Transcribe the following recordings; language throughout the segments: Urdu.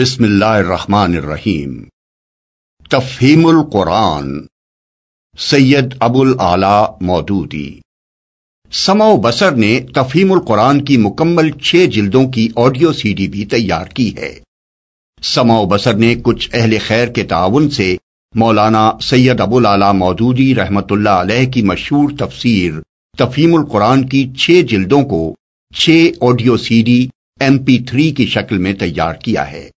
بسم اللہ الرحمن الرحیم۔ تفہیم القرآن۔ سید ابو العلی مودودی۔ سما و بسر نے تفہیم القرآن کی مکمل چھ جلدوں کی آڈیو سی ڈی بھی تیار کی ہے۔ سما و بسر نے کچھ اہل خیر کے تعاون سے مولانا سید ابو العلی مودودی رحمت اللہ علیہ کی مشہور تفسیر تفہیم القرآن کی چھ جلدوں کو چھ audio C D M P three کی شکل میں تیار کیا ہے۔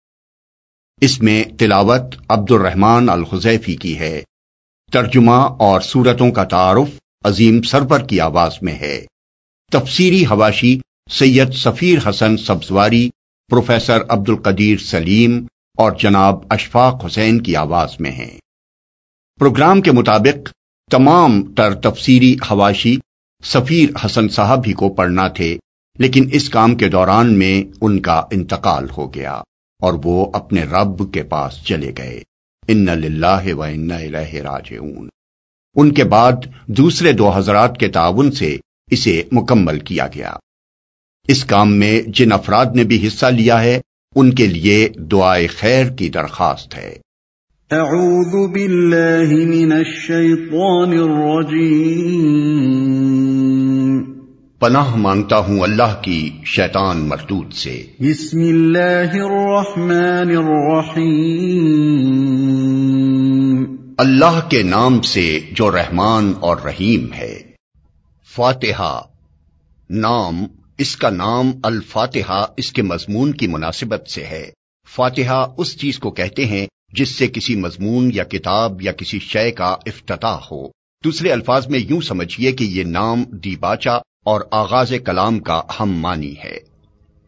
اس میں تلاوت عبد الرحمان الخزیفی کی ہے۔ ترجمہ اور صورتوں کا تعارف عظیم سرور کی آواز میں ہے۔ تفسیری حواشی سید سفیر حسن سبزواری، پروفیسر عبد القدیر سلیم اور جناب اشفاق حسین کی آواز میں ہیں۔ پروگرام کے مطابق تمام تر تفسیری حواشی سفیر حسن صاحب ہی کو پڑھنا تھے، لیکن اس کام کے دوران میں ان کا انتقال ہو گیا۔ اور وہ اپنے رب کے پاس چلے گئے۔ ان للہ و ان راجعون۔ ان کے بعد دوسرے دو حضرات کے تعاون سے اسے مکمل کیا گیا۔ اس کام میں جن افراد نے بھی حصہ لیا ہے، ان کے لیے دعائے خیر کی درخواست ہے۔ اعوذ باللہ من الشیطان الرجیم۔ پناہ مانگتا ہوں اللہ کی شیطان مردود سے۔ بسم اللہ الرحمن الرحیم۔ اللہ کے نام سے جو رحمان اور رحیم ہے۔ فاتحہ۔ نام اس کا نام الفاتحہ اس کے مضمون کی مناسبت سے ہے۔ فاتحہ اس چیز کو کہتے ہیں جس سے کسی مضمون یا کتاب یا کسی شے کا افتتاح ہو۔ دوسرے الفاظ میں یوں سمجھیے کہ یہ نام دیباچا اور آغاز کلام کا ہم مانی ہے۔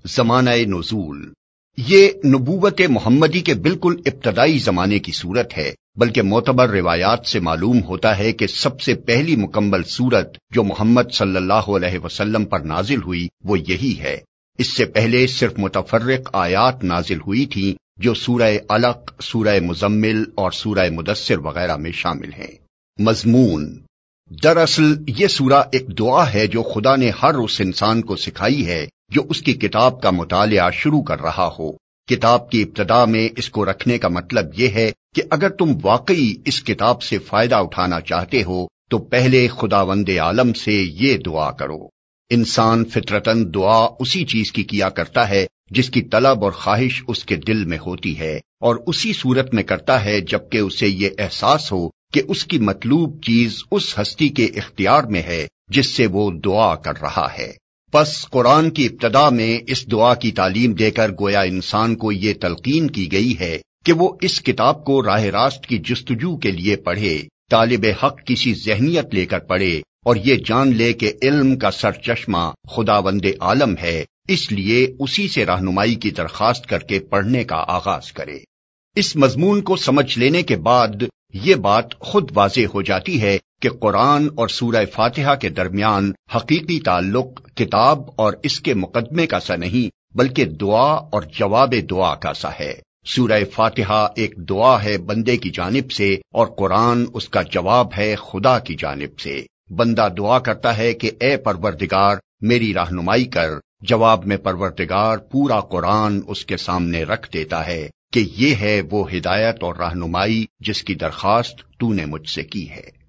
زمانہ نزول۔ یہ نبوت محمدی کے بالکل ابتدائی زمانے کی صورت ہے، بلکہ معتبر روایات سے معلوم ہوتا ہے کہ سب سے پہلی مکمل صورت جو محمد صلی اللہ علیہ وسلم پر نازل ہوئی، وہ یہی ہے۔ اس سے پہلے صرف متفرق آیات نازل ہوئی تھیں، جو سورہ علق، سورہ مزمل اور سورہ مدثر وغیرہ میں شامل ہیں۔ مضمون۔ دراصل یہ سورہ ایک دعا ہے جو خدا نے ہر اس انسان کو سکھائی ہے جو اس کی کتاب کا مطالعہ شروع کر رہا ہو۔ کتاب کی ابتدا میں اس کو رکھنے کا مطلب یہ ہے کہ اگر تم واقعی اس کتاب سے فائدہ اٹھانا چاہتے ہو، تو پہلے خدا وند عالم سے یہ دعا کرو۔ انسان فطرتن دعا اسی چیز کی کیا کرتا ہے جس کی طلب اور خواہش اس کے دل میں ہوتی ہے اور اسی صورت میں کرتا ہے جبکہ اسے یہ احساس ہو کہ اس کی مطلوب چیز اس ہستی کے اختیار میں ہے جس سے وہ دعا کر رہا ہے۔ پس قرآن کی ابتدا میں اس دعا کی تعلیم دے کر گویا انسان کو یہ تلقین کی گئی ہے کہ وہ اس کتاب کو راہ راست کی جستجو کے لیے پڑھے، طالب حق کسی ذہنیت لے کر پڑھے اور یہ جان لے کہ علم کا سر چشمہ خدا وند عالم ہے، اس لیے اسی سے رہنمائی کی درخواست کر کے پڑھنے کا آغاز کرے۔ اس مضمون کو سمجھ لینے کے بعد یہ بات خود واضح ہو جاتی ہے کہ قرآن اور سورہ فاتحہ کے درمیان حقیقی تعلق کتاب اور اس کے مقدمے کا سا نہیں، بلکہ دعا اور جواب دعا کا سا ہے۔ سورہ فاتحہ ایک دعا ہے بندے کی جانب سے اور قرآن اس کا جواب ہے خدا کی جانب سے۔ بندہ دعا کرتا ہے کہ اے پروردگار، میری رہنمائی کر۔ جواب میں پروردگار پورا قرآن اس کے سامنے رکھ دیتا ہے۔ کہ یہ ہے وہ ہدایت اور رہنمائی جس کی درخواست تو نے مجھ سے کی ہے۔